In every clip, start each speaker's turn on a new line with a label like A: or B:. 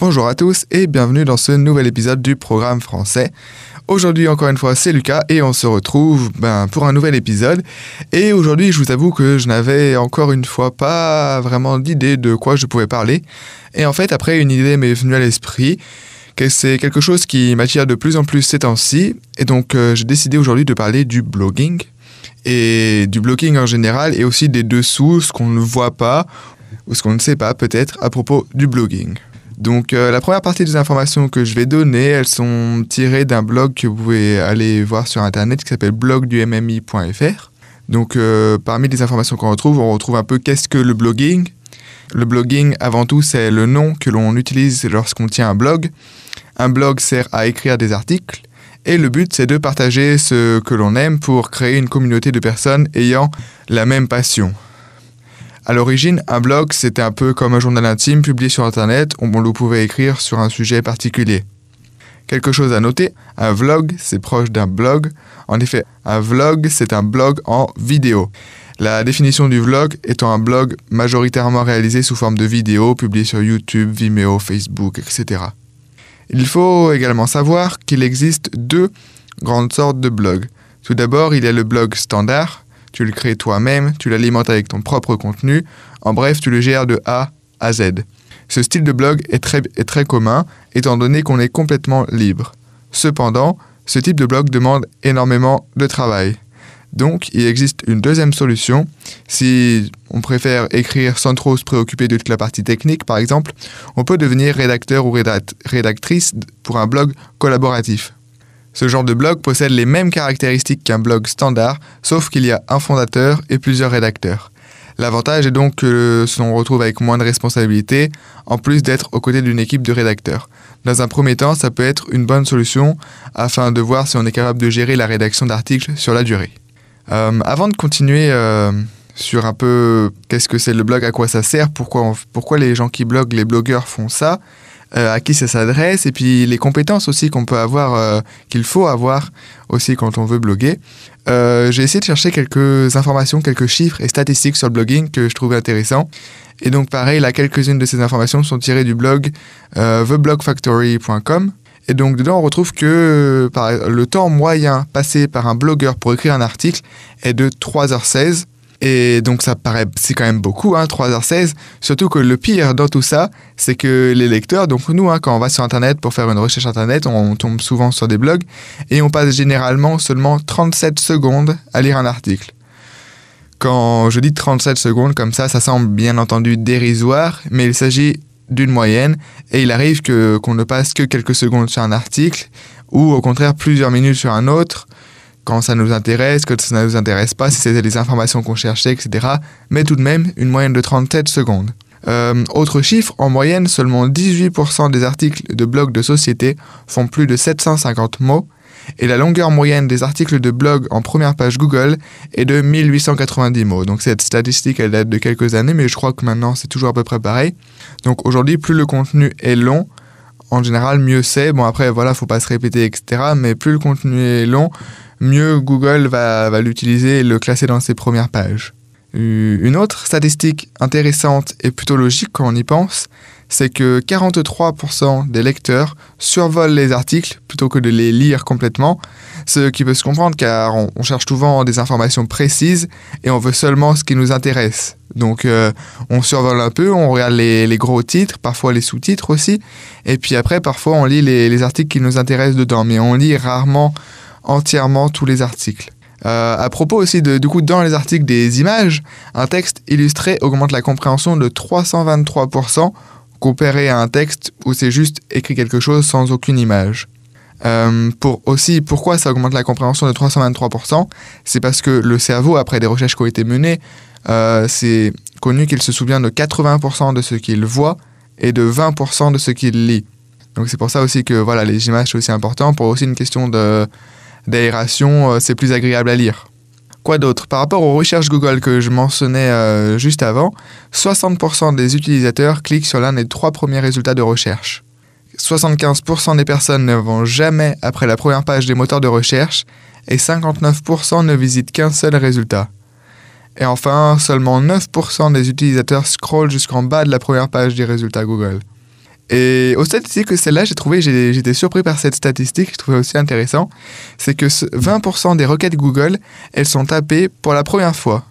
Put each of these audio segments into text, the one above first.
A: Bonjour à tous et bienvenue dans ce nouvel épisode du programme français. Aujourd'hui encore une fois c'est Lucas et on se retrouve ben, pour un nouvel épisode. Et aujourd'hui je vous avoue que je n'avais encore une fois pas vraiment d'idée de quoi je pouvais parler. Et en fait après une idée m'est venue à l'esprit que c'est quelque chose qui m'attire de plus en plus ces temps-ci. Et donc euh, j'ai décidé aujourd'hui de parler du blogging et du blogging en général et aussi des dessous, ce qu'on ne voit pas ou ce qu'on ne sait pas peut-être à propos du blogging. Donc euh, la première partie des informations que je vais donner, elles sont tirées d'un blog que vous pouvez aller voir sur internet qui s'appelle blogdummi.fr. Donc euh, parmi les informations qu'on retrouve, on retrouve un peu qu'est-ce que le blogging. Le blogging, avant tout, c'est le nom que l'on utilise lorsqu'on tient un blog. Un blog sert à écrire des articles et le but c'est de partager ce que l'on aime pour créer une communauté de personnes ayant la même passion. À l'origine, un blog, c'était un peu comme un journal intime publié sur Internet où on pouvait écrire sur un sujet particulier. Quelque chose à noter, un vlog, c'est proche d'un blog. En effet, un vlog, c'est un blog en vidéo. La définition du vlog étant un blog majoritairement réalisé sous forme de vidéo publié sur YouTube, Vimeo, Facebook, etc. Il faut également savoir qu'il existe deux grandes sortes de blogs. Tout d'abord, il y a le blog standard, tu le crées toi-même, tu l'alimentes avec ton propre contenu, en bref, tu le gères de A à Z. Ce style de blog est très, commun, étant donné qu'on est complètement libre. Cependant, ce type de blog demande énormément de travail. Donc, il existe une deuxième solution. Si on préfère écrire sans trop se préoccuper de toute la partie technique, par exemple, on peut devenir rédacteur ou rédactrice pour un blog collaboratif. Ce genre de blog possède les mêmes caractéristiques qu'un blog standard, sauf qu'il y a un fondateur et plusieurs rédacteurs. L'avantage est donc que l'on retrouve avec moins de responsabilités, en plus d'être aux côtés d'une équipe de rédacteurs. Dans un premier temps, ça peut être une bonne solution afin de voir si on est capable de gérer la rédaction d'articles sur la durée. Euh, avant de continuer euh, sur un peu qu'est-ce que c'est le blog, à quoi ça sert, pourquoi, pourquoi les gens qui bloguent, les blogueurs font ça, euh, à qui ça s'adresse et puis les compétences aussi qu'on peut avoir, euh, qu'il faut avoir aussi quand on veut bloguer. Euh, j'ai essayé de chercher quelques informations, quelques chiffres et statistiques sur le blogging que je trouvais intéressants. Et donc pareil, là, quelques-unes de ces informations sont tirées du blog theblogfactory.com. Et donc dedans, on retrouve que le temps moyen passé par un blogueur pour écrire un article est de 3h16 et donc ça paraît, c'est quand même beaucoup, hein, 3h16. Surtout que le pire dans tout ça, c'est que les lecteurs, donc nous, hein, quand on va sur Internet pour faire une recherche Internet, on, tombe souvent sur des blogs et on passe généralement seulement 37 secondes à lire un article. Quand je dis 37 secondes comme ça, ça semble bien entendu dérisoire, mais il s'agit d'une moyenne et il arrive que qu'on ne passe que quelques secondes sur un article ou au contraire plusieurs minutes sur un autre quand ça nous intéresse, que ça ne nous intéresse pas, si c'était les informations qu'on cherchait, etc. Mais tout de même, une moyenne de 37 secondes. Euh, autre chiffre, en moyenne, seulement 18% des articles de blog de société font plus de 750 mots, et la longueur moyenne des articles de blog en première page Google est de 1890 mots. Donc cette statistique, elle date de quelques années, mais je crois que maintenant c'est toujours à peu près pareil. Donc aujourd'hui, plus le contenu est long, en général, mieux c'est. Bon après, voilà, faut pas se répéter, etc. Mais plus le contenu est long, mieux Google va, l'utiliser et le classer dans ses premières pages. Une autre statistique intéressante et plutôt logique quand on y pense, c'est que 43% des lecteurs survolent les articles plutôt que de les lire complètement, ce qui peut se comprendre car on, cherche souvent des informations précises et on veut seulement ce qui nous intéresse. Donc euh, on survole un peu, on regarde les, gros titres, parfois les sous-titres aussi, et puis après parfois on lit les, les articles qui nous intéressent dedans, mais on lit rarement entièrement tous les articles. Euh, à propos aussi de, du coup, dans les articles des images, un texte illustré augmente la compréhension de 323% comparé à un texte où c'est juste écrit quelque chose sans aucune image. Euh, pour aussi, pourquoi ça augmente la compréhension de 323% C'est parce que le cerveau, après des recherches qui ont été menées, euh, c'est connu qu'il se souvient de 80% de ce qu'il voit et de 20% de ce qu'il lit. Donc c'est pour ça aussi que voilà, les images sont aussi importantes. Pour aussi une question de, d'aération, euh, c'est plus agréable à lire. Quoi d'autre? Par rapport aux recherches Google que je mentionnais euh, juste avant, 60% des utilisateurs cliquent sur l'un des trois premiers résultats de recherche. 75% des personnes ne vont jamais après la première page des moteurs de recherche et 59% ne visitent qu'un seul résultat. Et enfin, seulement 9% des utilisateurs scrollent jusqu'en bas de la première page des résultats Google. Et au statistique, celle-là, j'ai trouvé, j'étais surpris par cette statistique, je trouvais aussi intéressant, c'est que 20% des requêtes Google, elles sont tapées pour la première fois.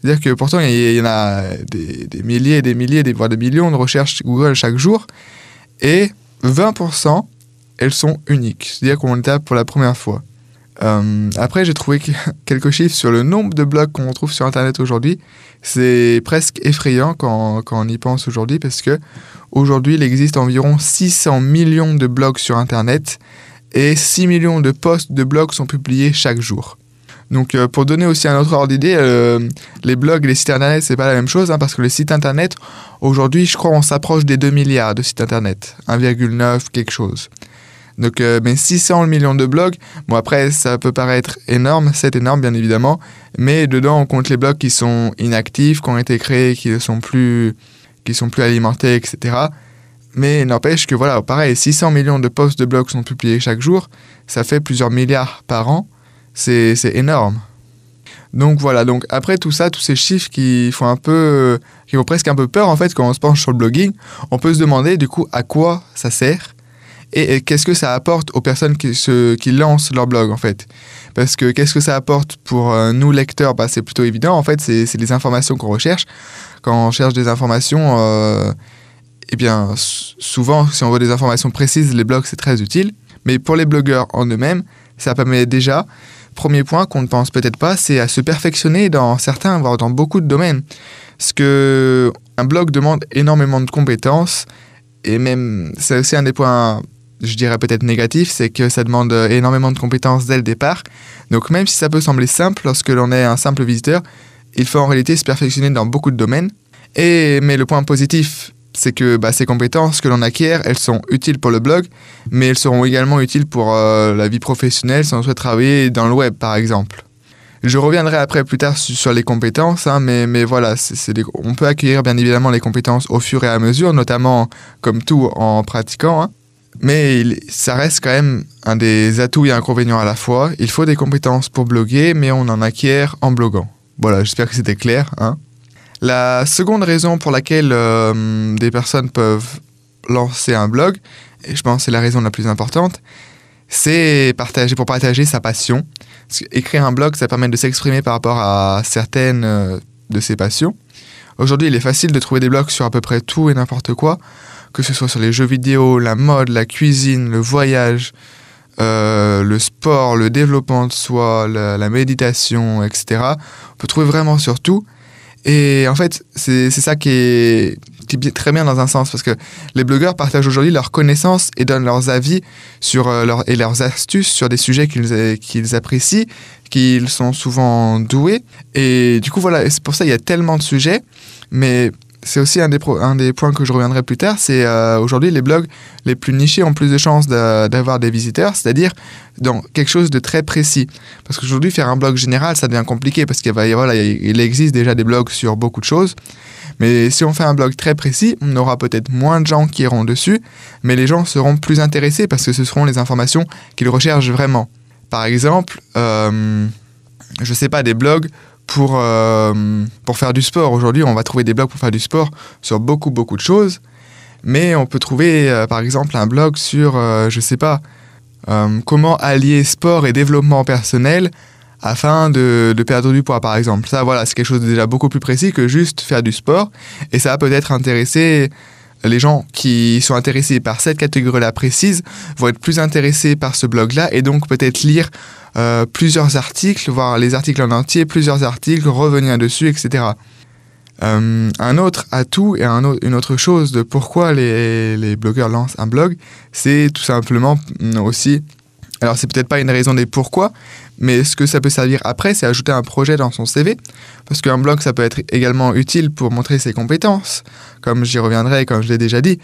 A: C'est-à-dire que pourtant, il y, en a des, des, milliers et des milliers, voire des millions de recherches Google chaque jour, et 20%, elles sont uniques. C'est-à-dire qu'on les tape pour la première fois. Euh, après, j'ai trouvé quelques chiffres sur le nombre de blogs qu'on trouve sur Internet aujourd'hui. C'est presque effrayant quand, on y pense aujourd'hui parce que aujourd'hui, il existe environ 600 millions de blogs sur Internet et 6 millions de posts de blogs sont publiés chaque jour. Donc, euh, pour donner aussi un autre ordre d'idée, euh, les blogs et les sites internet, c'est pas la même chose, hein, parce que les sites internet, aujourd'hui, je crois, on s'approche des 2 milliards de sites internet, 1,9 quelque chose. Donc, euh, mais 600 millions de blogs, bon après, ça peut paraître énorme, c'est énorme bien évidemment, mais dedans, on compte les blogs qui sont inactifs, qui ont été créés, qui ne sont plus, qui sont plus alimentés, etc. Mais n'empêche que voilà, pareil, 600 millions de posts de blogs sont publiés chaque jour, ça fait plusieurs milliards par an, c'est énorme. Donc voilà, donc après tout ça, tous ces chiffres qui font un peu, qui font presque un peu peur en fait quand on se penche sur le blogging, on peut se demander du coup à quoi ça sert et, qu'est-ce que ça apporte aux personnes qui, lancent leur blog en fait? Parce que qu'est-ce que ça apporte pour euh, nous lecteurs? Bah, C'est plutôt évident en fait, c'est les informations qu'on recherche. Quand on cherche des informations, euh, eh bien souvent si on veut des informations précises, les blogs c'est très utile. Mais pour les blogueurs en eux-mêmes, ça permet déjà, premier point qu'on ne pense peut-être pas, c'est à se perfectionner dans certains, voire dans beaucoup de domaines. Parce que un blog demande énormément de compétences et même c'est aussi un des points je dirais peut-être négatif, c'est que ça demande énormément de compétences dès le départ. Donc même si ça peut sembler simple lorsque l'on est un simple visiteur, il faut en réalité se perfectionner dans beaucoup de domaines. Et, mais le point positif, c'est que bah, ces compétences que l'on acquiert, elles sont utiles pour le blog, mais elles seront également utiles pour euh, la vie professionnelle si on souhaite travailler dans le web, par exemple. Je reviendrai après plus tard sur les compétences, hein, mais, mais voilà, on peut acquérir bien évidemment les compétences au fur et à mesure, notamment comme tout en pratiquant. Hein. Mais ça reste quand même un des atouts et inconvénients à la fois. Il faut des compétences pour bloguer, mais on en acquiert en bloguant. Voilà, j'espère que c'était clair. Hein. La seconde raison pour laquelle euh, des personnes peuvent lancer un blog, et je pense que c'est la raison la plus importante, c'est partager, pour partager sa passion. écrire un blog, ça permet de s'exprimer par rapport à certaines euh, de ses passions. Aujourd'hui, il est facile de trouver des blogs sur à peu près tout et n'importe quoi que ce soit sur les jeux vidéo, la mode, la cuisine, le voyage, euh, le sport, le développement de soi, la, méditation, etc. On peut trouver vraiment sur tout. Et en fait, c'est ça qui est, très bien dans un sens, parce que les blogueurs partagent aujourd'hui leurs connaissances et donnent leurs avis sur, euh, leur, et leurs astuces sur des sujets qu'ils apprécient, qu'ils sont souvent doués. Et du coup, voilà, c'est pour ça qu'il y a tellement de sujets. Mais c'est aussi un des, points que je reviendrai plus tard, c'est euh, aujourd'hui les blogs les plus nichés ont plus de chances d'avoir des visiteurs, c'est-à-dire dans quelque chose de très précis. Parce qu'aujourd'hui, faire un blog général, ça devient compliqué parce qu'il il existe déjà des blogs sur beaucoup de choses. Mais si on fait un blog très précis, on aura peut-être moins de gens qui iront dessus, mais les gens seront plus intéressés parce que ce seront les informations qu'ils recherchent vraiment. Par exemple, euh, je sais pas, des blogs pour, euh, pour faire du sport. Aujourd'hui, on va trouver des blogs pour faire du sport sur beaucoup, beaucoup de choses. Mais on peut trouver, euh, par exemple, un blog sur, euh, je sais pas, comment allier sport et développement personnel afin de, de, perdre du poids, par exemple. Ça, voilà, c'est quelque chose de déjà beaucoup plus précis que juste faire du sport. Et ça va peut-être intéresser les gens qui sont intéressés par cette catégorie-là précise vont être plus intéressés par ce blog-là et donc peut-être lire euh, plusieurs articles, voir les articles en entier, plusieurs articles, revenir dessus, etc. Euh, un autre atout et un une autre chose de pourquoi les, blogueurs lancent un blog, c'est tout simplement aussi, alors c'est peut-être pas une raison des pourquoi, mais ce que ça peut servir après, c'est ajouter un projet dans son CV. Parce qu'un blog, ça peut être également utile pour montrer ses compétences, comme j'y reviendrai, comme je l'ai déjà dit.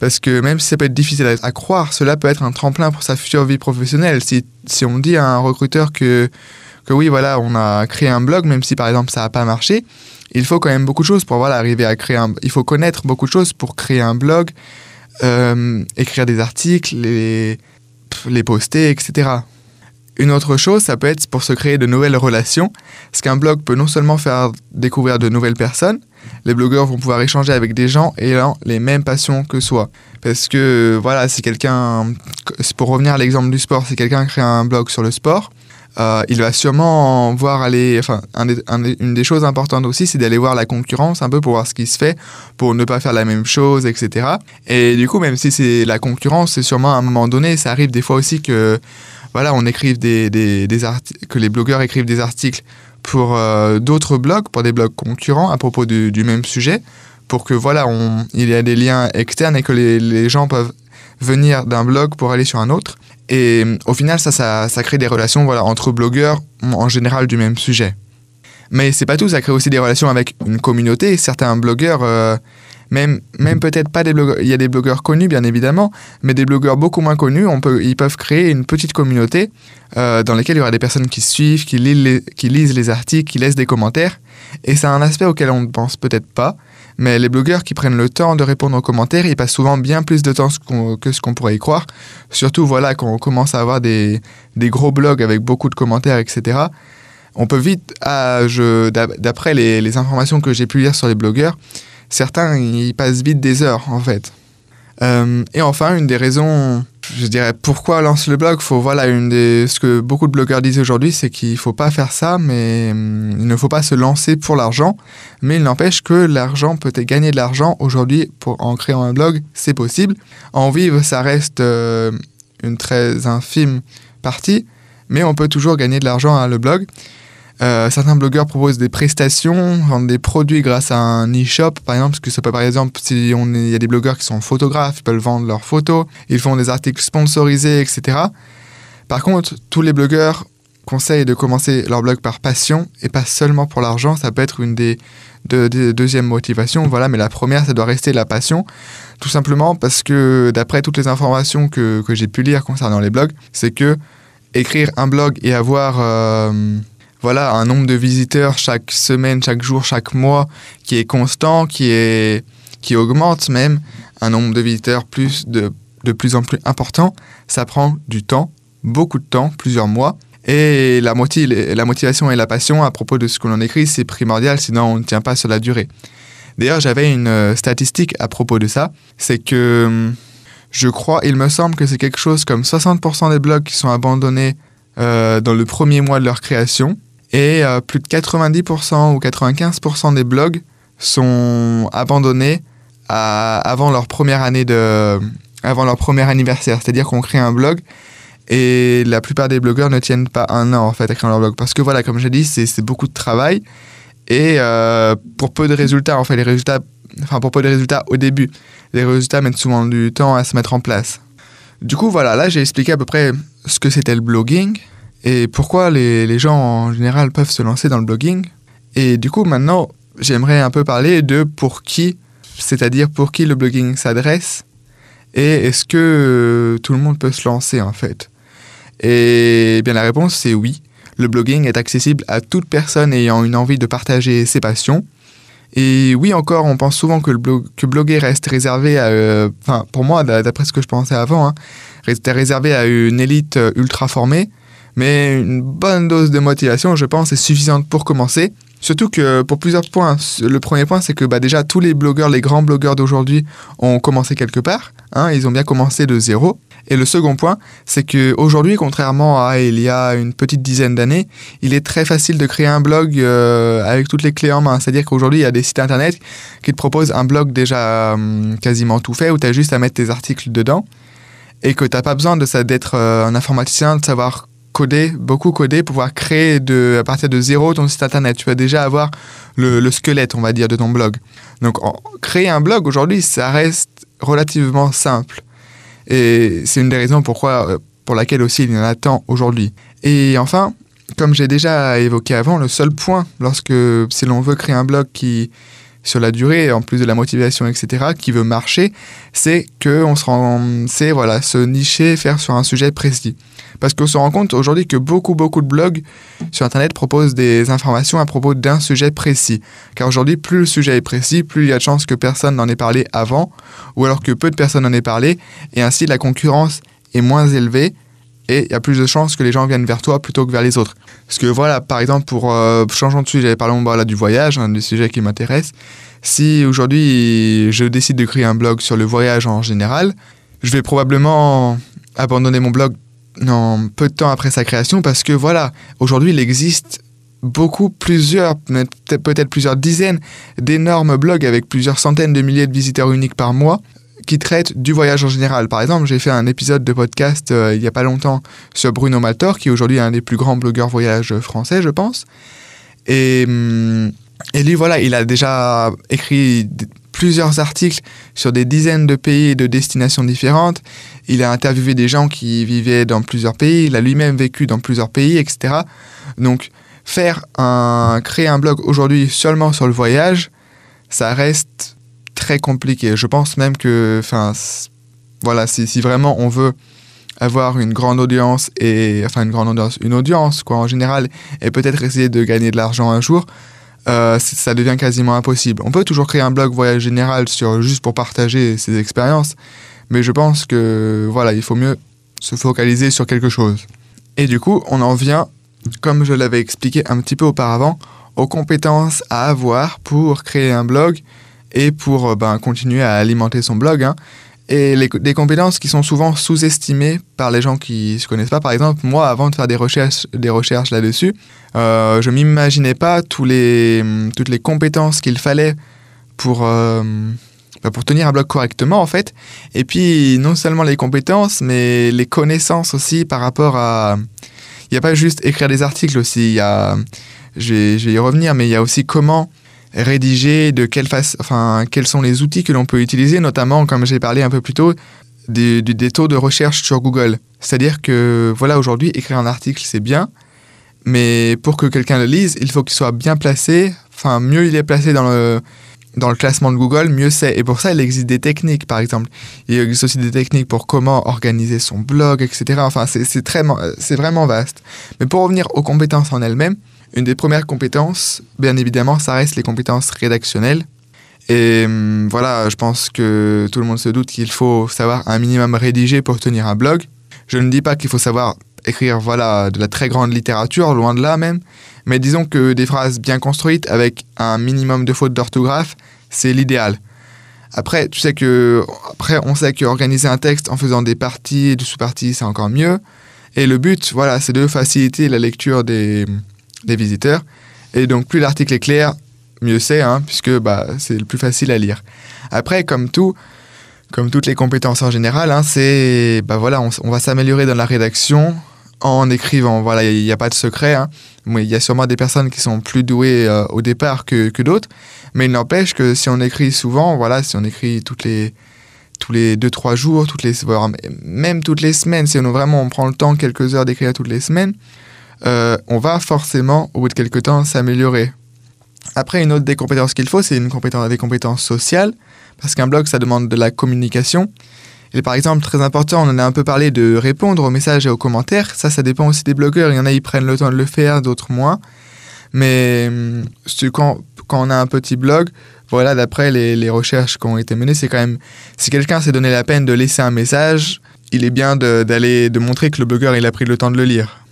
A: Parce que même si ça peut être difficile à, croire, cela peut être un tremplin pour sa future vie professionnelle. Si, si on dit à un recruteur que, que oui, voilà, on a créé un blog, même si par exemple ça n'a pas marché, il faut quand même beaucoup de choses pour voilà, arriver à créer un... Il faut connaître beaucoup de choses pour créer un blog, euh, écrire des articles, les, les poster, etc. Une autre chose, ça peut être pour se créer de nouvelles relations, parce qu'un blog peut non seulement faire découvrir de nouvelles personnes, les blogueurs vont pouvoir échanger avec des gens ayant les mêmes passions que soi. Parce que voilà, si quelqu'un, pour revenir à l'exemple du sport, si quelqu'un crée un blog sur le sport, euh, il va sûrement voir aller. Enfin, une des choses importantes aussi, c'est d'aller voir la concurrence un peu pour voir ce qui se fait, pour ne pas faire la même chose, etc. Et du coup, même si c'est la concurrence, c'est sûrement à un moment donné, ça arrive des fois aussi que voilà, on écrive des, que les blogueurs écrivent des articles pour euh, d'autres blogs, pour des blogs concurrents à propos du, du, même sujet, pour que voilà, on, il y a des liens externes et que les, les gens peuvent venir d'un blog pour aller sur un autre. Et au final, ça, ça, crée des relations voilà, entre blogueurs en général du même sujet. Mais c'est pas tout, ça crée aussi des relations avec une communauté. Certains blogueurs, euh, même, même peut-être pas des blogueurs, il y a des blogueurs connus bien évidemment, mais des blogueurs beaucoup moins connus, ils peuvent créer une petite communauté euh, dans laquelle il y aura des personnes qui suivent, qui qui lisent les articles, qui laissent des commentaires. Et c'est un aspect auquel on ne pense peut-être pas, mais les blogueurs qui prennent le temps de répondre aux commentaires, ils passent souvent bien plus de temps que ce qu'on pourrait y croire. Surtout, voilà, quand on commence à avoir des, des gros blogs avec beaucoup de commentaires, etc. On peut vite, ah, d'après les, informations que j'ai pu lire sur les blogueurs, certains, ils passent vite des heures, en fait. Euh, et enfin, une des raisons, je dirais, pourquoi lance le blog, faut, voilà, une des, ce que beaucoup de blogueurs disent aujourd'hui, c'est qu'il faut pas faire ça, mais hum, il ne faut pas se lancer pour l'argent. Mais il n'empêche que l'argent, peut gagner de l'argent aujourd'hui en créant un blog, c'est possible. En vivre, ça reste euh, une très infime partie, mais on peut toujours gagner de l'argent à le blog. Euh, certains blogueurs proposent des prestations, vendent des produits grâce à un e-shop, par exemple, parce que ça peut, par exemple, si on il y a des blogueurs qui sont photographes, ils peuvent vendre leurs photos, ils font des articles sponsorisés, etc. Par contre, tous les blogueurs conseillent de commencer leur blog par passion et pas seulement pour l'argent. Ça peut être une des, deuxièmes motivations, voilà, mais la première, ça doit rester la passion. Tout simplement parce que, d'après toutes les informations que, que j'ai pu lire concernant les blogs, c'est que écrire un blog et avoir. Euh, voilà, un nombre de visiteurs chaque semaine, chaque jour, chaque mois qui est constant, qui, est, qui augmente même, un nombre de visiteurs plus de, de plus en plus important, ça prend du temps, beaucoup de temps, plusieurs mois. Et la, la motivation et la passion à propos de ce que l'on écrit, c'est primordial, sinon on ne tient pas sur la durée. D'ailleurs, j'avais une euh, statistique à propos de ça, c'est que hum, je crois, il me semble que c'est quelque chose comme 60% des blogs qui sont abandonnés euh, dans le premier mois de leur création, et euh, plus de 90% ou 95% des blogs sont abandonnés avant leur première année de, avant leur premier anniversaire. C'est-à-dire qu'on crée un blog et la plupart des blogueurs ne tiennent pas un an en fait à créer leur blog parce que voilà, comme j'ai dit, c'est beaucoup de travail et euh, pour peu de résultats, en fait, les résultats, enfin pour peu de résultats au début, les résultats mettent souvent du temps à se mettre en place. Du coup, voilà, là j'ai expliqué à peu près ce que c'était le blogging, et pourquoi les, gens en général peuvent se lancer dans le blogging? Et du coup, maintenant, j'aimerais un peu parler de pour qui, c'est-à-dire pour qui le blogging s'adresse et est-ce que euh, tout le monde peut se lancer en fait? Et bien la réponse c'est oui. Le blogging est accessible à toute personne ayant une envie de partager ses passions. Et oui, encore, on pense souvent que, le bloguer reste réservé à. Euh, enfin, pour moi, d'après ce que je pensais avant, hein, reste réservé à une élite euh, ultra formée. Mais une bonne dose de motivation, je pense, est suffisante pour commencer. Surtout que pour plusieurs points. Le premier point, c'est que bah, déjà tous les blogueurs, les grands blogueurs d'aujourd'hui ont commencé quelque part. Hein, ils ont bien commencé de zéro. Et le second point, c'est qu'aujourd'hui, contrairement à il y a une petite dizaine d'années, il est très facile de créer un blog euh, avec toutes les clés en main. C'est-à-dire qu'aujourd'hui, il y a des sites internet qui te proposent un blog déjà hum, quasiment tout fait, où tu as juste à mettre tes articles dedans. Et que tu n'as pas besoin d'être euh, un informaticien, de savoir coder, beaucoup coder, pouvoir créer de, à partir de zéro ton site internet. Tu vas déjà avoir le, squelette, on va dire, de ton blog. Donc, créer un blog aujourd'hui, ça reste relativement simple. Et c'est une des raisons pourquoi, euh, pour laquelle aussi il y en a tant aujourd'hui. Et enfin, comme j'ai déjà évoqué avant, le seul point, lorsque si l'on veut créer un blog qui, sur la durée, en plus de la motivation, etc., qui veut marcher, c'est que on se rend, c'est voilà, se nicher, faire sur un sujet précis. Parce qu'on se rend compte aujourd'hui que beaucoup, beaucoup de blogs sur Internet proposent des informations à propos d'un sujet précis. Car aujourd'hui, plus le sujet est précis, plus il y a de chances que personne n'en ait parlé avant, ou alors que peu de personnes en aient parlé, et ainsi la concurrence est moins élevée, et il y a plus de chances que les gens viennent vers toi plutôt que vers les autres. Parce que voilà, par exemple, pour euh, changeant de sujet, parlons voilà, du voyage, un des sujets qui m'intéresse. Si aujourd'hui je décide de créer un blog sur le voyage en général, je vais probablement abandonner mon blog non, peu de temps après sa création parce que voilà, aujourd'hui il existe beaucoup, plusieurs, peut-être plusieurs dizaines d'énormes blogs avec plusieurs centaines de milliers de visiteurs uniques par mois qui traitent du voyage en général. Par exemple, j'ai fait un épisode de podcast euh, il n'y a pas longtemps sur Bruno Maltor, qui est aujourd'hui un des plus grands blogueurs voyage français, je pense. Et, hum, et lui, voilà, il a déjà écrit plusieurs articles sur des dizaines de pays et de destinations différentes. Il a interviewé des gens qui vivaient dans plusieurs pays. Il a lui-même vécu dans plusieurs pays, etc. Donc, faire un, créer un blog aujourd'hui seulement sur le voyage, ça reste très compliqué. Je pense même que, enfin, voilà, si, vraiment on veut avoir une grande audience et, enfin, une grande audience, une audience, quoi, en général, et peut-être essayer de gagner de l'argent un jour, euh, ça devient quasiment impossible. On peut toujours créer un blog voyage général sur, juste pour partager ses expériences, mais je pense que, voilà, il faut mieux se focaliser sur quelque chose. Et du coup, on en vient comme je l'avais expliqué un petit peu auparavant, aux compétences à avoir pour créer un blog et pour euh, ben, continuer à alimenter son blog. Hein. Et les, des compétences qui sont souvent sous-estimées par les gens qui ne se connaissent pas. Par exemple, moi, avant de faire des recherches, des recherches là-dessus, euh, je m'imaginais pas les, toutes les compétences qu'il fallait pour, euh, ben, pour tenir un blog correctement, en fait. Et puis, non seulement les compétences, mais les connaissances aussi par rapport à il n'y a pas juste écrire des articles aussi. Il y a, je vais, y revenir, mais il y a aussi comment rédiger, de quelle face, enfin, quels sont les outils que l'on peut utiliser, notamment, comme j'ai parlé un peu plus tôt, des, taux de recherche sur Google. C'est-à-dire que, voilà, aujourd'hui, écrire un article, c'est bien, mais pour que quelqu'un le lise, il faut qu'il soit bien placé, enfin, mieux il est placé dans le, dans le classement de Google, mieux c'est. Et pour ça, il existe des techniques, par exemple. Il existe aussi des techniques pour comment organiser son blog, etc. Enfin, c'est vraiment vaste. Mais pour revenir aux compétences en elles-mêmes, une des premières compétences, bien évidemment, ça reste les compétences rédactionnelles. Et hum, voilà, je pense que tout le monde se doute qu'il faut savoir un minimum rédiger pour tenir un blog. Je ne dis pas qu'il faut savoir écrire voilà de la très grande littérature, loin de là même, mais disons que des phrases bien construites avec un minimum de fautes d'orthographe, c'est l'idéal. Après, tu sais que après on sait qu'organiser un texte en faisant des parties et des sous-parties, c'est encore mieux. Et le but, voilà, c'est de faciliter la lecture des, des visiteurs. Et donc plus l'article est clair, mieux c'est, hein, puisque bah, c'est le plus facile à lire. Après, comme tout, comme toutes les compétences en général, hein, c'est bah voilà, on, va s'améliorer dans la rédaction en écrivant. Voilà, il n'y a, pas de secret. Hein. Il y a sûrement des personnes qui sont plus douées euh, au départ que, que d'autres, mais il n'empêche que si on écrit souvent, voilà, si on écrit les tous les 2-3 jours, toutes les, même toutes les semaines, si on vraiment on prend le temps, quelques heures d'écrire toutes les semaines, euh, on va forcément, au bout de quelques temps, s'améliorer. Après, une autre des compétences qu'il faut, c'est une compétence, des compétences sociales, parce qu'un blog, ça demande de la communication. Et par exemple, très important, on en a un peu parlé de répondre aux messages et aux commentaires. Ça, ça dépend aussi des blogueurs. Il y en a, ils prennent le temps de le faire, d'autres moins. Mais hum, quand, on a un petit blog, voilà, d'après les, les, recherches qui ont été menées, c'est quand même, si quelqu'un s'est donné la peine de laisser un message, il est bien d'aller, de, de montrer que le blogueur, il a pris le temps de le lire.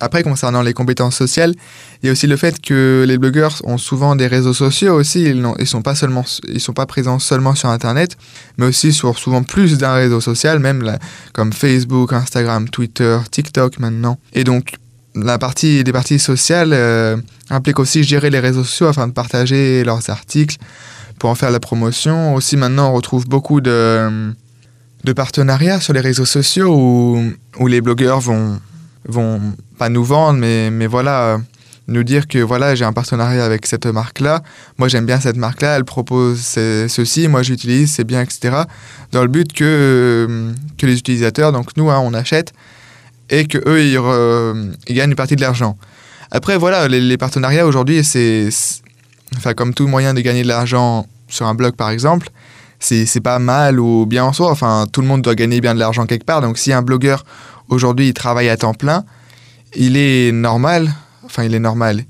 A: Après, concernant les compétences sociales, il y a aussi le fait que les blogueurs ont souvent des réseaux sociaux aussi. Ils ne sont, pas sont pas présents seulement sur Internet, mais aussi sur souvent plus d'un réseau social, même comme Facebook, Instagram, Twitter, TikTok maintenant. Et donc, la partie des parties sociales euh, implique aussi gérer les réseaux sociaux afin de partager leurs articles pour en faire la promotion. Aussi, maintenant, on retrouve beaucoup de, de partenariats sur les réseaux sociaux où, où les blogueurs vont vont pas nous vendre, mais, mais voilà, nous dire que voilà, j'ai un partenariat avec cette marque-là, moi j'aime bien cette marque-là, elle propose ceci, moi j'utilise, c'est bien, etc. Dans le but que, euh, que les utilisateurs, donc nous, hein, on achète, et que eux ils, gagnent une partie de l'argent. Après, voilà, les, les partenariats aujourd'hui, c'est. Enfin, comme tout moyen de gagner de l'argent sur un blog par exemple, c'est pas mal ou bien en soi. Enfin, tout le monde doit gagner bien de l'argent quelque part. Donc, si un blogueur aujourd'hui il travaille à temps plein, il est normal, enfin il est normal,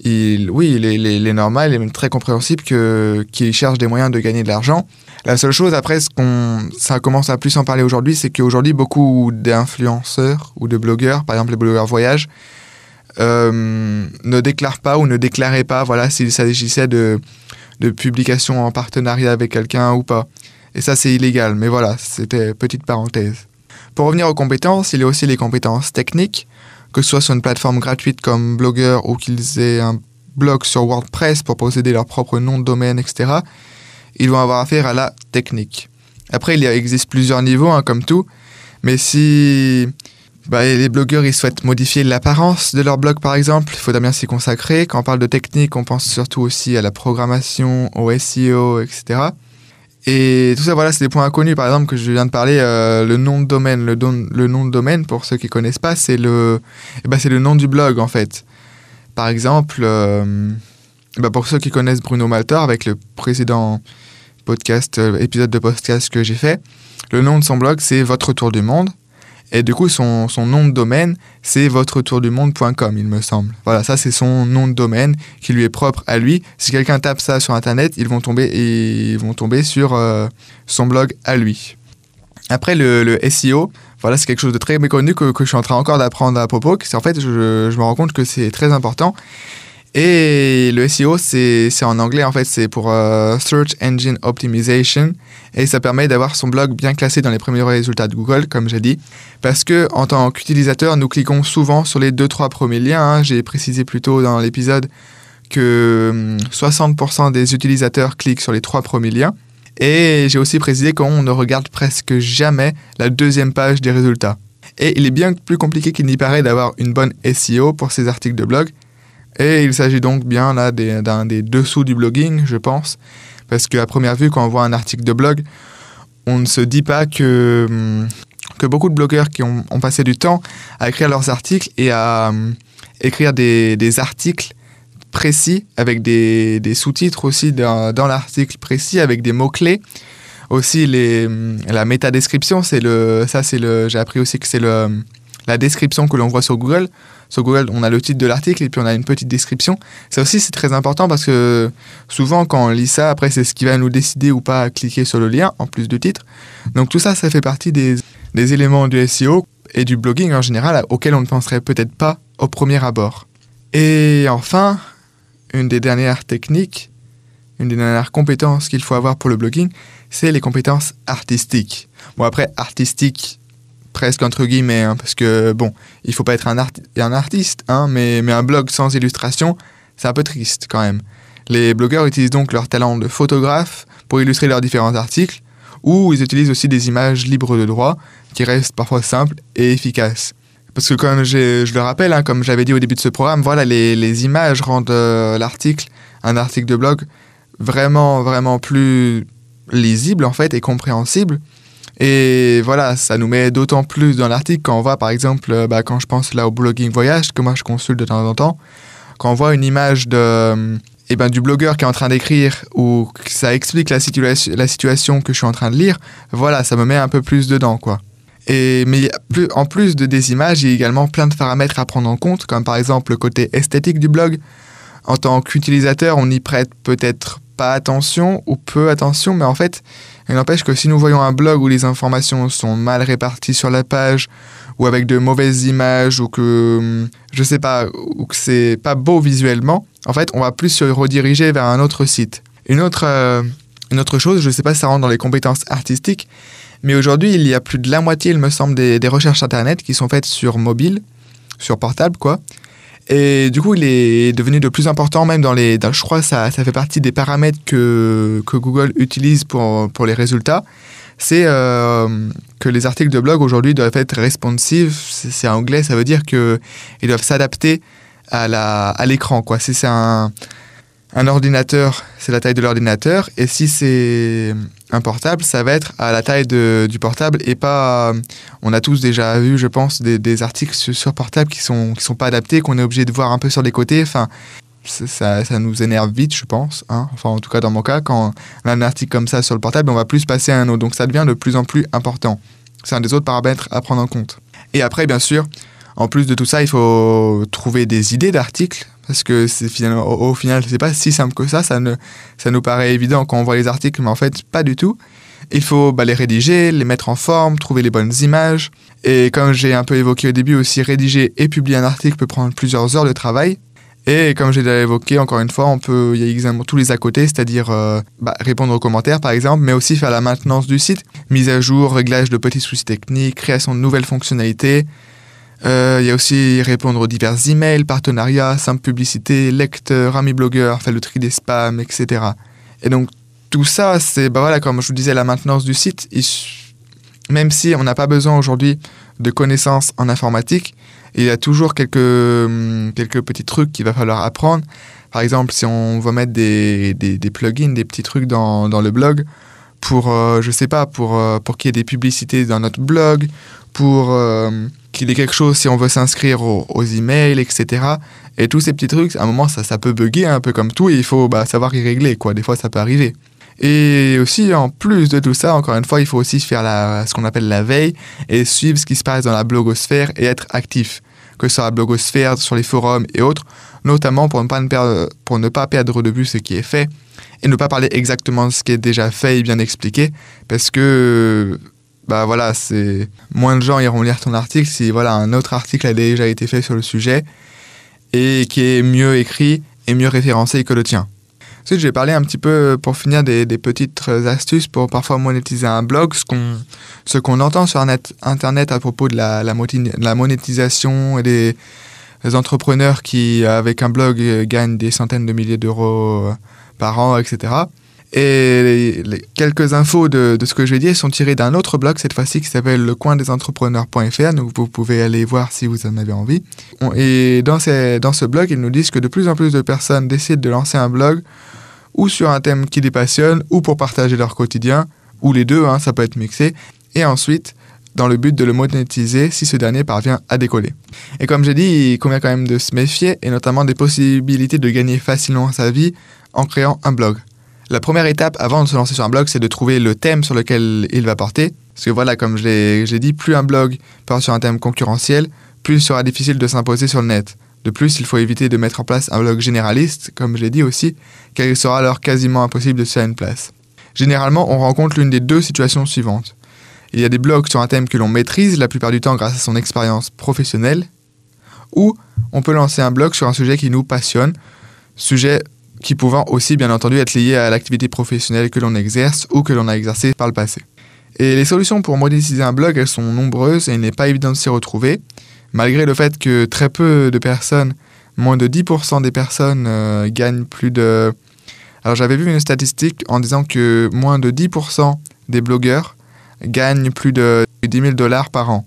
A: il, oui, il est, il est, normal et très compréhensible qu'il cherche des moyens de gagner de l'argent. La seule chose, après, ce qu'on, ça commence à plus en parler aujourd'hui, c'est qu'aujourd'hui, beaucoup d'influenceurs ou de blogueurs, par exemple les blogueurs voyage, euh, ne déclarent pas ou ne déclaraient pas, voilà, s'il s'agissait de, de publications en partenariat avec quelqu'un ou pas. Et ça, c'est illégal. Mais voilà, c'était petite parenthèse. Pour revenir aux compétences, il y a aussi les compétences techniques, que ce soit sur une plateforme gratuite comme Blogger ou qu'ils aient un blog sur WordPress pour posséder leur propre nom de domaine, etc. Ils vont avoir affaire à la technique. Après, il existe plusieurs niveaux, hein, comme tout. Mais si bah, les blogueurs ils souhaitent modifier l'apparence de leur blog, par exemple, il faudra bien s'y consacrer. Quand on parle de technique, on pense surtout aussi à la programmation, au SEO, etc. Et tout ça, voilà, c'est des points inconnus. Par exemple, que je viens de parler, euh, le nom de domaine. Le, le, nom de domaine, pour ceux qui connaissent pas, c'est le, eh ben, c'est le nom du blog, en fait. Par exemple, euh, ben, pour ceux qui connaissent Bruno Maltor, avec le précédent podcast, euh, épisode de podcast que j'ai fait, le nom de son blog, c'est Votre Tour du Monde. Et du coup, son, nom de domaine, c'est votre-tour-du-monde.com, il me semble. Voilà, ça, c'est son nom de domaine qui lui est propre à lui. Si quelqu'un tape ça sur Internet, ils vont tomber, et ils vont tomber sur euh, son blog à lui. Après, le, SEO, voilà, c'est quelque chose de très méconnu que, je suis en train encore d'apprendre à propos. En fait, je, je me rends compte que c'est très important. Et le SEO, c'est en anglais, en fait, c'est pour euh, Search Engine Optimization. Et ça permet d'avoir son blog bien classé dans les premiers résultats de Google, comme j'ai dit. Parce que, en tant qu'utilisateur, nous cliquons souvent sur les 2-3 premiers liens. Hein. J'ai précisé plus tôt dans l'épisode que 60% hum, des utilisateurs cliquent sur les 3 premiers liens. Et j'ai aussi précisé qu'on ne regarde presque jamais la deuxième page des résultats. Et il est bien plus compliqué qu'il n'y paraît d'avoir une bonne SEO pour ces articles de blog et il s'agit donc bien là d'un des, dessous du blogging, je pense, parce qu'à première vue, quand on voit un article de blog, on ne se dit pas que, hum, que beaucoup de blogueurs qui ont, passé du temps à écrire leurs articles et à hum, écrire des, articles précis, avec des, sous-titres aussi dans, l'article précis, avec des mots-clés. Aussi, les, hum, la métadescription, c'est ça j'ai appris aussi que c'est le, la description que l'on voit sur Google. Sur Google, on a le titre de l'article et puis on a une petite description. Ça aussi, c'est très important parce que souvent, quand on lit ça, après, c'est ce qui va nous décider ou pas à cliquer sur le lien, en plus du titre. Donc tout ça, ça fait partie des, éléments du SEO et du blogging en général auxquels on ne penserait peut-être pas au premier abord. Et enfin, une des dernières techniques, une des dernières compétences qu'il faut avoir pour le blogging, c'est les compétences artistiques. Bon, après, artistique, presque entre guillemets, hein, parce que bon, il faut pas être un, un artiste, hein, mais, mais un blog sans illustration, c'est un peu triste quand même. Les blogueurs utilisent donc leur talent de photographe pour illustrer leurs différents articles, ou ils utilisent aussi des images libres de droit, qui restent parfois simples et efficaces. Parce que comme je le rappelle, hein, comme j'avais dit au début de ce programme, voilà, les, les images rendent euh, l'article, un article de blog, vraiment, vraiment plus lisible en fait et compréhensible. Et voilà, ça nous met d'autant plus dans l'article quand on voit, par exemple, euh, bah, quand je pense là au blogging voyage, que moi je consulte de temps en temps, quand on voit une image de, euh, eh ben, du blogueur qui est en train d'écrire ou que ça explique la, situation, la situation que je suis en train de lire, voilà, ça me met un peu plus dedans, quoi. Et, mais en plus de des images, il y a également plein de paramètres à prendre en compte, comme par exemple le côté esthétique du blog. En tant qu'utilisateur, on y prête peut-être pas attention ou peu attention, mais en fait, il n'empêche que si nous voyons un blog où les informations sont mal réparties sur la page, ou avec de mauvaises images, ou que, je sais pas, ou que c'est pas beau visuellement, en fait, on va plus se rediriger vers un autre site. Une autre, euh, une autre chose, je sais pas si ça rentre dans les compétences artistiques, mais aujourd'hui, il y a plus de la moitié, il me semble, des recherches Internet qui sont faites sur mobile, sur portable, quoi. Et du coup, il est devenu de plus important, même dans les. je crois que ça, ça fait partie des paramètres que, que Google utilise pour, pour les résultats. C'est euh, que les articles de blog aujourd'hui doivent être responsive. C'est anglais, ça veut dire qu'ils doivent s'adapter à l'écran. À c'est un, un ordinateur, c'est la taille de l'ordinateur. Et si c'est un portable, ça va être à la taille du portable et pas. On a tous déjà vu, je pense, des, des articles sur, portable qui sont, qui sont pas adaptés, qu'on est obligé de voir un peu sur les côtés. Enfin, ça, ça nous énerve vite, je pense. Hein. Enfin, en tout cas, dans mon cas, quand on a un article comme ça sur le portable, on va plus passer à un autre. Donc, ça devient de plus en plus important. C'est un des autres paramètres à prendre en compte. Et après, bien sûr, en plus de tout ça, il faut trouver des idées d'articles parce que c'est finalement au, final c'est pas si simple que ça, ça, nous paraît évident quand on voit les articles, mais en fait pas du tout. Il faut bah, les rédiger, les mettre en forme, trouver les bonnes images. Et comme j'ai un peu évoqué au début aussi, rédiger et publier un article peut prendre plusieurs heures de travail. Et comme j'ai déjà évoqué, encore une fois, on peut, y exactement tous les à côté, c'est-à-dire euh, bah, répondre aux commentaires par exemple, mais aussi faire la maintenance du site, mise à jour, réglage de petits soucis techniques, création de nouvelles fonctionnalités. Euh, il y a aussi répondre aux divers emails, partenariats, simple publicité, lecteurs, amis blogueurs, faire le tri des spams, etc. Et donc tout ça, c'est, bah voilà, comme je vous disais, la maintenance du site. même si on n'a pas besoin aujourd'hui de connaissances en informatique, il y a toujours quelques, hum, quelques petits trucs qu'il va falloir apprendre. Par exemple, si on veut mettre des, des, des plugins, des petits trucs dans, dans le blog, pour, euh, je sais pas, pour, euh, pour qu'il y ait des publicités dans notre blog, pour euh, qu'il ait quelque chose si on veut s'inscrire aux, emails, etc. Et tous ces petits trucs, à un moment, ça, ça peut bugger un peu comme tout, et il faut bah, savoir y régler, quoi. Des fois, ça peut arriver. Et aussi, en plus de tout ça, encore une fois, il faut aussi faire ce qu'on appelle la veille et suivre ce qui se passe dans la blogosphère et être actif que sur la blogosphère, sur les forums et autres, notamment pour ne pas, perdre, pour ne pas perdre de vue ce qui est fait et ne pas parler exactement de ce qui est déjà fait et bien expliqué, parce que bah voilà, c'est moins de gens iront lire ton article si voilà un autre article a déjà été fait sur le sujet et qui est mieux écrit et mieux référencé que le tien. Ensuite, je vais parler un petit peu, pour finir, des, petites astuces pour parfois monétiser un blog, ce qu'on, ce qu'on entend sur Internet à propos de la, la, monétisation et des, entrepreneurs qui, avec un blog, gagnent des centaines de milliers d'euros euh, par an, etc. Et quelques infos de, ce que je vais dire sont tirées d'un autre blog, cette fois-ci, qui s'appelle lecoindesentrepreneurs.fr, donc vous pouvez aller voir si vous en avez envie. Et dans ce blog, ils nous disent que de plus en plus de personnes décident de lancer un blog ou sur un thème qui les passionne, ou pour partager leur quotidien, ou les deux, hein, ça peut être mixé, et ensuite dans le but de le monétiser si ce dernier parvient à décoller. Et comme j'ai dit, il convient quand même de se méfier, et notamment des possibilités de gagner facilement sa vie en créant un blog. La première étape avant de se lancer sur un blog, c'est de trouver le thème sur lequel il va porter. Parce que voilà, comme j'ai dit, plus un blog porte sur un thème concurrentiel, plus il sera difficile de s'imposer sur le net. De plus, il faut éviter de mettre en place un blog généraliste, comme j'ai dit aussi, car il sera alors quasiment impossible de se faire une place. Généralement, on rencontre l'une des deux situations suivantes. Il y a des blogs sur un thème que l'on maîtrise la plupart du temps grâce à son expérience professionnelle, ou on peut lancer un blog sur un sujet qui nous passionne, sujet qui pouvant aussi bien entendu être lié à l'activité professionnelle que l'on exerce ou que l'on a exercé par le passé. Et les solutions pour monétiser un blog, elles sont nombreuses et il n'est pas évident de s'y retrouver malgré le fait que très peu de personnes, moins de 10% des personnes euh, gagnent plus de... Alors j'avais vu une statistique en disant que moins de 10% des blogueurs gagnent plus de 10 000 dollars par an.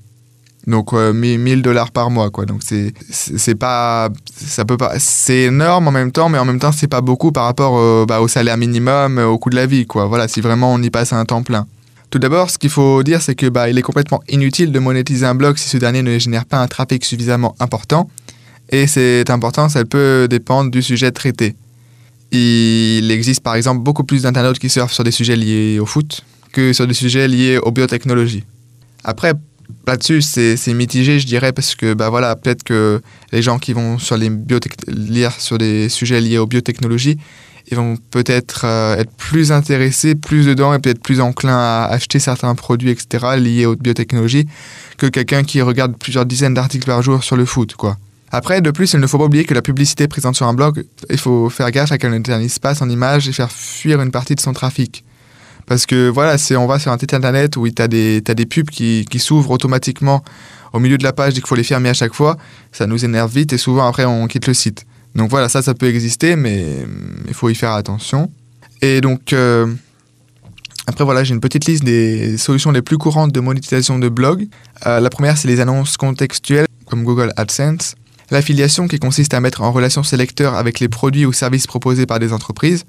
A: Donc 1000 dollars par mois quoi. Donc c'est c'est pas ça peut pas c'est énorme en même temps mais en même temps c'est pas beaucoup par rapport bah, au salaire minimum, au coût de la vie quoi. Voilà, si vraiment on y passe un temps plein. Tout d'abord, ce qu'il faut dire, c'est que bah, il est complètement inutile de monétiser un blog si ce dernier ne génère pas un trafic suffisamment important. Et cette importance, elle peut dépendre du sujet traité. Il existe par exemple beaucoup plus d'internautes qui surfent sur des sujets liés au foot que sur des sujets liés aux biotechnologies. Après, là-dessus, c'est mitigé, je dirais, parce que bah voilà, peut-être que les gens qui vont sur les lire sur des sujets liés aux biotechnologies, ils vont peut-être euh, être plus intéressés, plus dedans et peut-être plus enclins à acheter certains produits, etc., liés aux biotechnologies, que quelqu'un qui regarde plusieurs dizaines d'articles par jour sur le foot, quoi. Après, de plus, il ne faut pas oublier que la publicité présente sur un blog, il faut faire gaffe à qu'elle n'éternise pas son image et faire fuir une partie de son trafic. Parce que voilà, si on va sur un site internet où tu as des, des pubs qui, qui s'ouvrent automatiquement au milieu de la page et qu'il faut les fermer à chaque fois, ça nous énerve vite et souvent après on quitte le site. Donc voilà, ça, ça peut exister, mais il faut y faire attention. Et donc, euh, après, voilà, j'ai une petite liste des solutions les plus courantes de monétisation de blog. Euh, la première, c'est les annonces contextuelles, comme Google AdSense. L'affiliation, qui consiste à mettre en relation ses lecteurs avec les produits ou services proposés par des entreprises,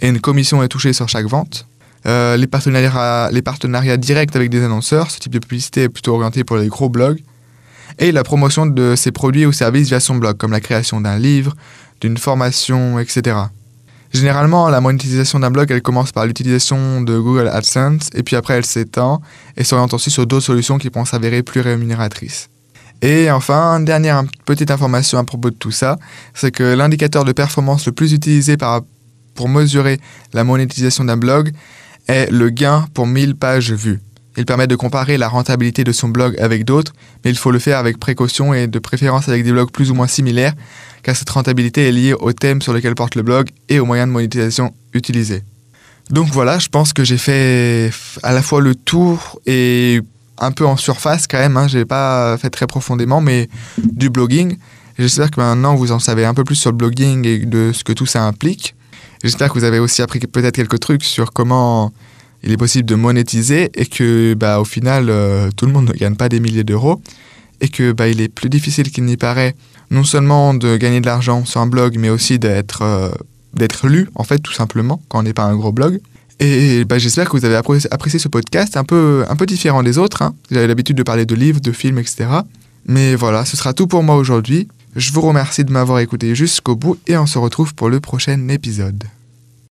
A: et une commission est touchée sur chaque vente. Euh, les, partenariats, directs avec des annonceurs, ce type de publicité est plutôt orienté pour les gros blogs et la promotion de ses produits ou services via son blog, comme la création d'un livre, d'une formation, etc. Généralement, la monétisation d'un blog, elle commence par l'utilisation de Google AdSense, et puis après, elle s'étend et s'oriente aussi sur d'autres solutions qui pourront s'avérer plus rémunératrices. Et enfin, dernière petite information à propos de tout ça, c'est que l'indicateur de performance le plus utilisé pour mesurer la monétisation d'un blog est le gain pour 1000 pages vues. Il permet de comparer la rentabilité de son blog avec d'autres, mais il faut le faire avec précaution et de préférence avec des blogs plus ou moins similaires, car cette rentabilité est liée au thème sur lequel porte le blog et aux moyens de monétisation utilisés. Donc voilà, je pense que j'ai fait à la fois le tour et un peu en surface quand même, hein, je n'ai pas fait très profondément, mais du blogging. J'espère que maintenant vous en savez un peu plus sur le blogging et de ce que tout ça implique. J'espère que vous avez aussi appris peut-être quelques trucs sur comment il est possible de monétiser et que bah, au final euh, tout le monde ne gagne pas des milliers d'euros et que bah, il est plus difficile qu'il n'y paraît non seulement de gagner de l'argent sur un blog mais aussi d'être euh, d'être lu en fait tout simplement quand on n'est pas un gros blog. Et bah, j'espère que vous avez apprécié ce podcast un peu, un peu différent des autres. Hein. J'avais l'habitude de parler de livres, de films, etc. Mais voilà, ce sera tout pour moi aujourd'hui. Je vous remercie de m'avoir écouté jusqu'au bout et on se retrouve pour le prochain épisode.